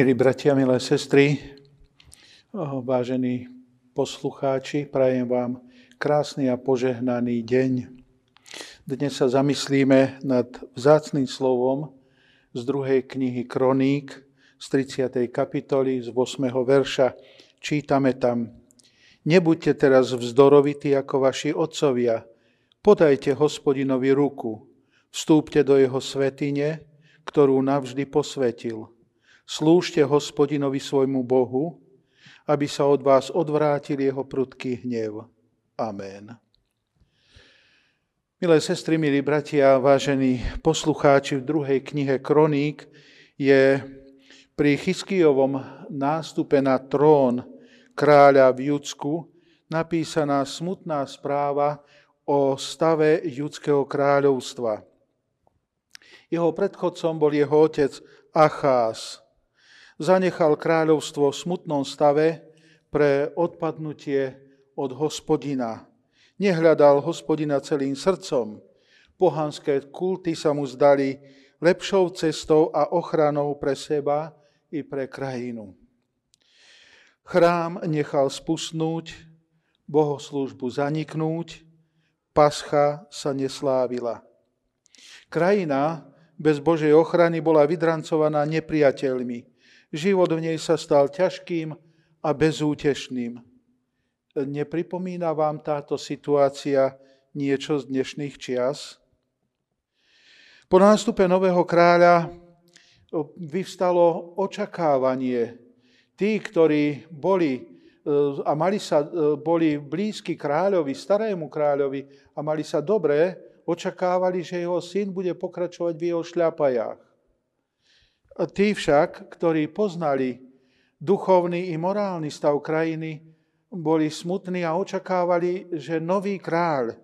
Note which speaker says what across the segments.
Speaker 1: Milí bratia, milé sestry, vážení poslucháči, prajem vám krásny a požehnaný deň. Dnes sa zamyslíme nad vzácným slovom z druhej knihy Kroník z 30. kapitoly z 8. verša. Čítame tam Nebuďte teraz vzdorovití ako vaši otcovia, podajte hospodinovi ruku, vstúpte do jeho svetine, ktorú navždy posvetil – Slúžte hospodinovi svojmu Bohu, aby sa od vás odvrátil jeho prudký hnev. Amen. Milé sestry, milí bratia, vážení poslucháči, v druhej knihe Kroník je pri Chyskijovom nástupe na trón kráľa v Judsku napísaná smutná správa o stave judského kráľovstva. Jeho predchodcom bol jeho otec Achás, zanechal kráľovstvo v smutnom stave pre odpadnutie od hospodina. Nehľadal hospodina celým srdcom. Pohanské kulty sa mu zdali lepšou cestou a ochranou pre seba i pre krajinu. Chrám nechal spustnúť, bohoslúžbu zaniknúť, pascha sa neslávila. Krajina bez Božej ochrany bola vydrancovaná nepriateľmi. Život v nej sa stal ťažkým a bezútešným. Nepripomína vám táto situácia niečo z dnešných čias? Po nástupe nového kráľa vyvstalo očakávanie. Tí, ktorí boli e, a mali sa, e, boli blízki kráľovi, starému kráľovi a mali sa dobre, očakávali, že jeho syn bude pokračovať v jeho šľapajách. Tí však, ktorí poznali duchovný i morálny stav krajiny, boli smutní a očakávali, že nový kráľ e,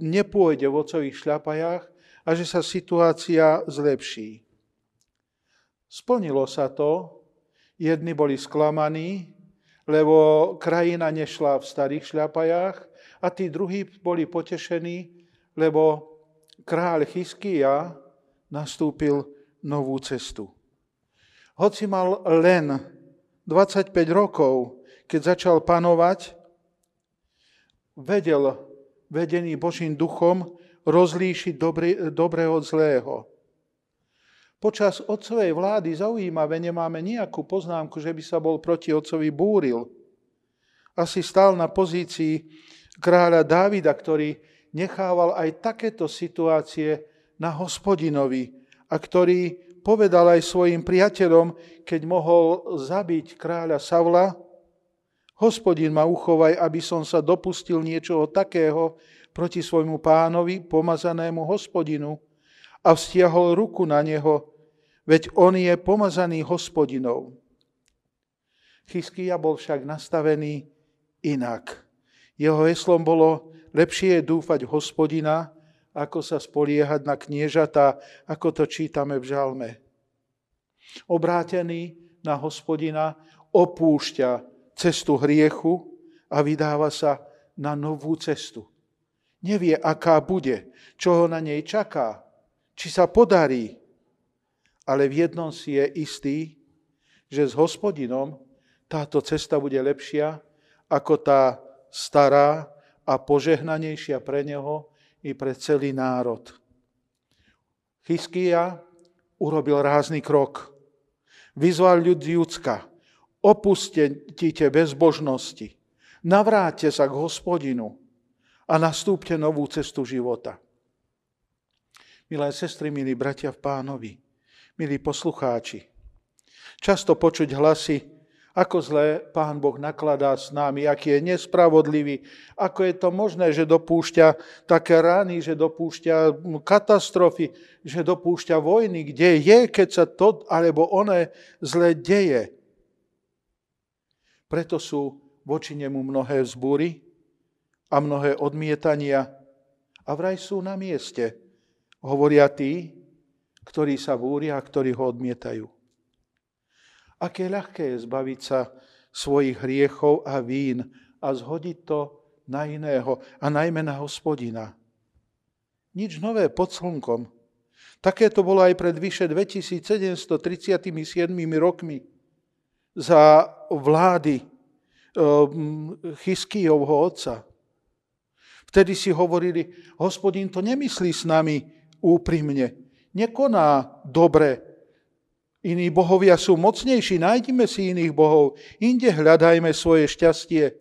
Speaker 1: nepôjde v ocových šľapajách a že sa situácia zlepší. Splnilo sa to, jedni boli sklamaní, lebo krajina nešla v starých šľapajách a tí druhí boli potešení, lebo kráľ Chyskia nastúpil novú cestu. Hoci mal len 25 rokov, keď začal panovať, vedel vedený Božím duchom rozlíšiť dobrý, dobré od zlého. Počas otcovej vlády zaujímavé nemáme nejakú poznámku, že by sa bol proti otcovi búril. Asi stál na pozícii kráľa Dávida, ktorý nechával aj takéto situácie na hospodinovi, a ktorý povedal aj svojim priateľom, keď mohol zabiť kráľa Savla, hospodin ma uchovaj, aby som sa dopustil niečoho takého proti svojmu pánovi, pomazanému hospodinu, a vztiahol ruku na neho, veď on je pomazaný hospodinov. Chyskia bol však nastavený inak. Jeho heslom bolo, lepšie je dúfať hospodina, ako sa spoliehať na kniežata, ako to čítame v žalme. Obrátený na hospodina opúšťa cestu hriechu a vydáva sa na novú cestu. Nevie, aká bude, čo ho na nej čaká, či sa podarí. Ale v jednom si je istý, že s hospodinom táto cesta bude lepšia ako tá stará a požehnanejšia pre neho, i pre celý národ. Chyskia urobil rázny krok. Vyzval ľud Judska, opustite bezbožnosti, navráte sa k hospodinu a nastúpte novú cestu života. Milé sestry, milí bratia v pánovi, milí poslucháči, často počuť hlasy, ako zle Pán Boh nakladá s nami, aký je nespravodlivý, ako je to možné, že dopúšťa také rany, že dopúšťa katastrofy, že dopúšťa vojny, kde je, keď sa to alebo oné zle deje. Preto sú voči nemu mnohé vzbúry a mnohé odmietania a vraj sú na mieste, hovoria tí, ktorí sa búria a ktorí ho odmietajú. Aké ľahké je zbaviť sa svojich hriechov a vín a zhodiť to na iného a najmä na hospodina. Nič nové pod slnkom. Také to bolo aj pred vyše 2737 rokmi za vlády ehm, Chyskijovho otca. Vtedy si hovorili, hospodin to nemyslí s nami úprimne, nekoná dobre. Iní bohovia sú mocnejší, nájdime si iných bohov, inde hľadajme svoje šťastie.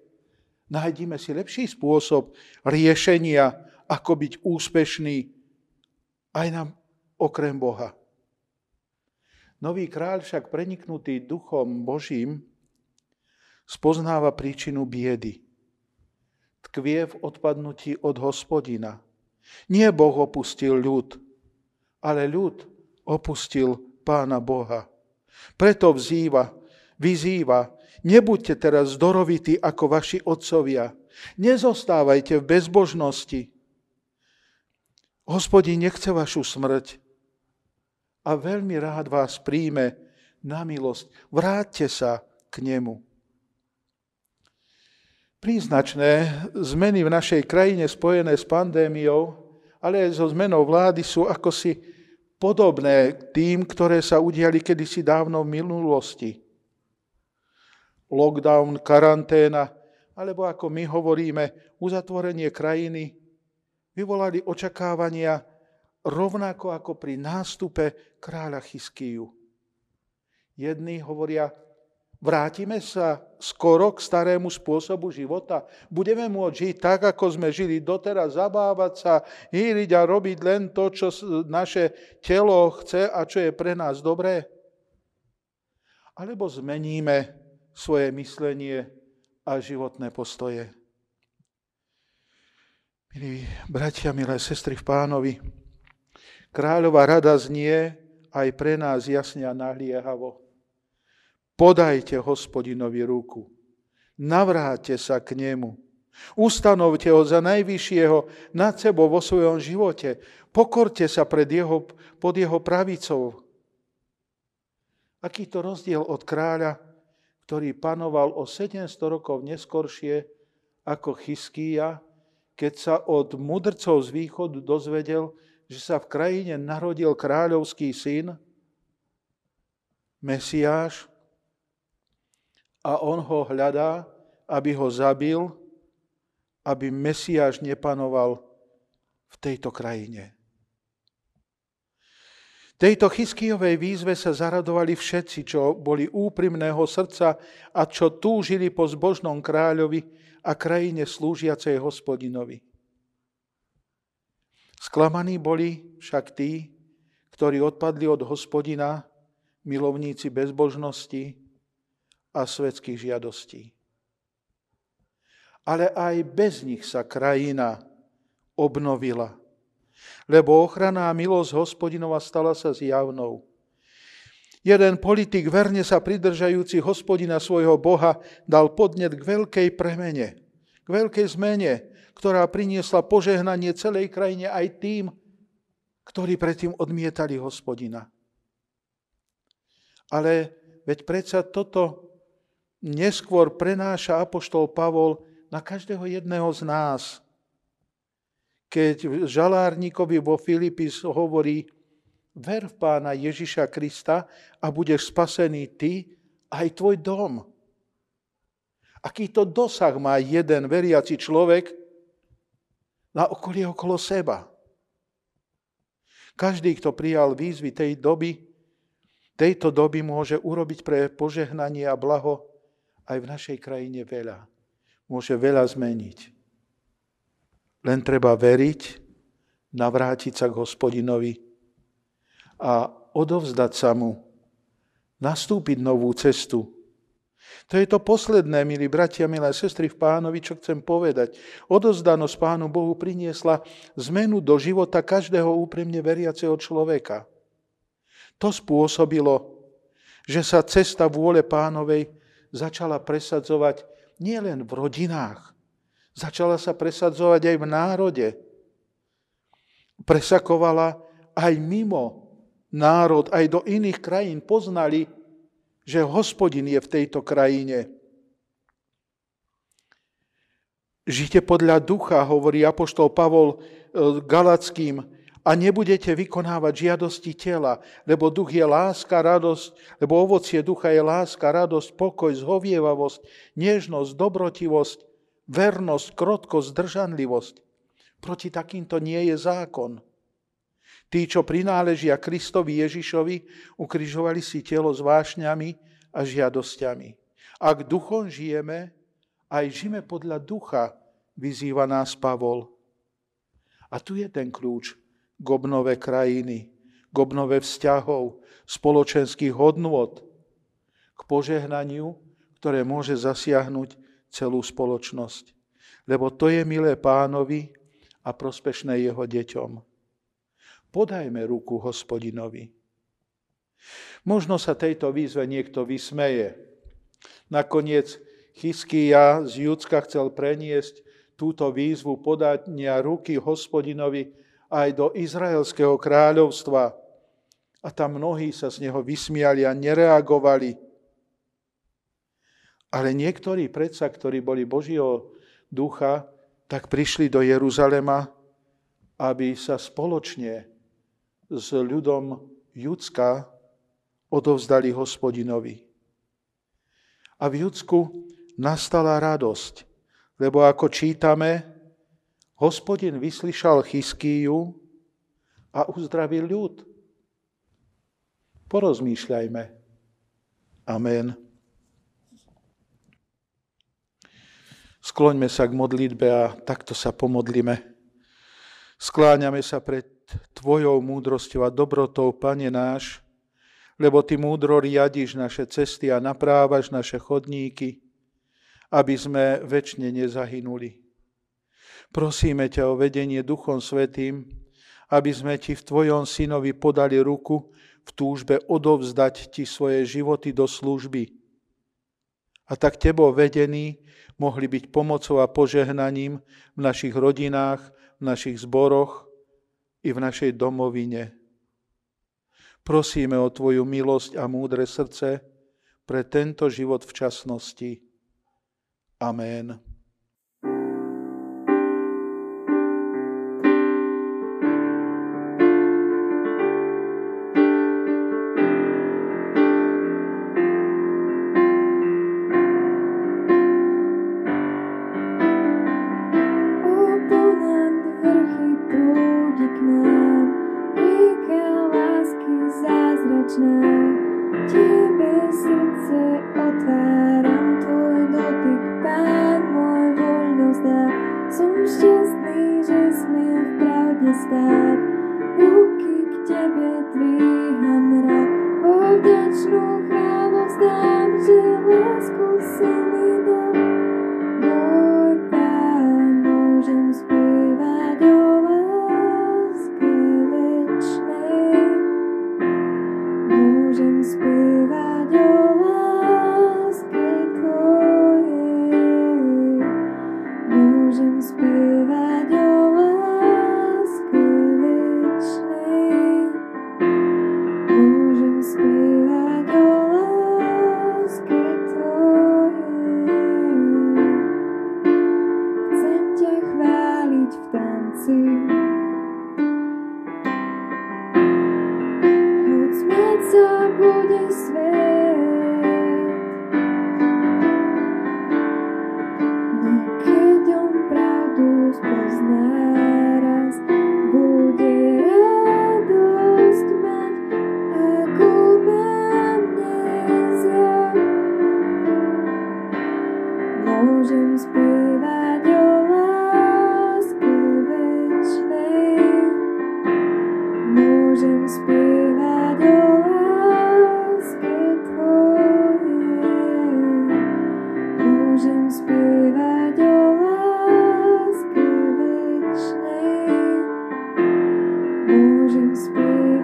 Speaker 1: Nájdime si lepší spôsob riešenia, ako byť úspešný aj na okrem Boha. Nový kráľ však preniknutý duchom Božím spoznáva príčinu biedy. Tkvie v odpadnutí od hospodina. Nie Boh opustil ľud, ale ľud opustil pána Boha. Preto vzýva, vyzýva, nebuďte teraz zdorovití ako vaši otcovia. Nezostávajte v bezbožnosti. Hospodin nechce vašu smrť, a veľmi rád vás príjme na milosť. Vráťte sa k nemu. Príznačné zmeny v našej krajine spojené s pandémiou, ale aj so zmenou vlády sú ako si podobné tým, ktoré sa udiali kedysi dávno v minulosti. Lockdown, karanténa, alebo ako my hovoríme, uzatvorenie krajiny, vyvolali očakávania rovnako ako pri nástupe kráľa Chyskiju. Jedni hovoria, vrátime sa skoro k starému spôsobu života. Budeme môcť žiť tak, ako sme žili doteraz, zabávať sa, hýriť a robiť len to, čo naše telo chce a čo je pre nás dobré. Alebo zmeníme svoje myslenie a životné postoje. Milí bratia, milé sestry v pánovi, Kráľová rada znie aj pre nás jasne a naliehavo. Podajte hospodinovi ruku. Navráte sa k nemu. Ustanovte ho za najvyššieho nad sebou vo svojom živote. Pokorte sa pred jeho, pod jeho pravicou. Aký to rozdiel od kráľa, ktorý panoval o 700 rokov neskoršie ako Chyskýja, keď sa od mudrcov z východu dozvedel, že sa v krajine narodil kráľovský syn, Mesiáš, a on ho hľadá, aby ho zabil, aby Mesiáš nepanoval v tejto krajine. Tejto chyskijovej výzve sa zaradovali všetci, čo boli úprimného srdca a čo túžili po zbožnom kráľovi a krajine slúžiacej hospodinovi. Sklamaní boli však tí, ktorí odpadli od hospodina, milovníci bezbožnosti a svetských žiadostí. Ale aj bez nich sa krajina obnovila, lebo ochrana a milosť hospodinova stala sa zjavnou. Jeden politik, verne sa pridržajúci hospodina svojho Boha, dal podnet k veľkej premene, k veľkej zmene, ktorá priniesla požehnanie celej krajine aj tým, ktorí predtým odmietali hospodina. Ale veď predsa toto neskôr prenáša apoštol Pavol na každého jedného z nás. Keď žalárnikovi vo Filipis hovorí, ver v pána Ježiša Krista a budeš spasený ty aj tvoj dom. Aký to dosah má jeden veriaci človek, na okolie okolo seba. Každý, kto prijal výzvy tej doby, tejto doby môže urobiť pre požehnanie a blaho aj v našej krajine veľa. Môže veľa zmeniť. Len treba veriť, navrátiť sa k hospodinovi a odovzdať sa mu, nastúpiť novú cestu, to je to posledné, milí bratia, milé sestry v pánovi, čo chcem povedať. Odozdanosť pánu Bohu priniesla zmenu do života každého úprimne veriaceho človeka. To spôsobilo, že sa cesta vôle pánovej začala presadzovať nielen v rodinách, začala sa presadzovať aj v národe. Presakovala aj mimo národ, aj do iných krajín. Poznali že hospodin je v tejto krajine. Žite podľa ducha, hovorí apoštol Pavol e, Galackým, a nebudete vykonávať žiadosti tela, lebo duch je láska, radosť, lebo ovocie ducha je láska, radosť, pokoj, zhovievavosť, nežnosť, dobrotivosť, vernosť, krotkosť, zdržanlivosť. Proti takýmto nie je zákon. Tí, čo prináležia Kristovi Ježišovi, ukrižovali si telo s vášňami a žiadosťami. Ak duchom žijeme, aj žijeme podľa ducha, vyzýva nás Pavol. A tu je ten kľúč k obnove krajiny, k obnove vzťahov, spoločenských hodnôt, k požehnaniu, ktoré môže zasiahnuť celú spoločnosť. Lebo to je milé pánovi a prospešné jeho deťom. Podajme ruku hospodinovi. Možno sa tejto výzve niekto vysmeje. Nakoniec Chyskia z Judska chcel preniesť túto výzvu podania ruky hospodinovi aj do Izraelského kráľovstva. A tam mnohí sa z neho vysmiali a nereagovali. Ale niektorí predsa, ktorí boli Božieho ducha, tak prišli do Jeruzalema, aby sa spoločne s ľudom Judska odovzdali hospodinovi. A v Judsku nastala radosť, lebo ako čítame, Hospodin vyslyšal Chyskýju a uzdravil ľud. Porozmýšľajme. Amen. Skloňme sa k modlitbe a takto sa pomodlíme. Skláňame sa pred Tvojou múdrosťou a dobrotou, Pane náš, lebo Ty múdro riadiš naše cesty a naprávaš naše chodníky, aby sme väčšine nezahynuli. Prosíme ťa o vedenie Duchom Svetým, aby sme ti v Tvojom synovi podali ruku v túžbe odovzdať ti svoje životy do služby. A tak tebo vedení mohli byť pomocou a požehnaním v našich rodinách, v našich zboroch i v našej domovine. Prosíme o Tvoju milosť a múdre srdce pre tento život v časnosti. Amen.
Speaker 2: The. Persian space.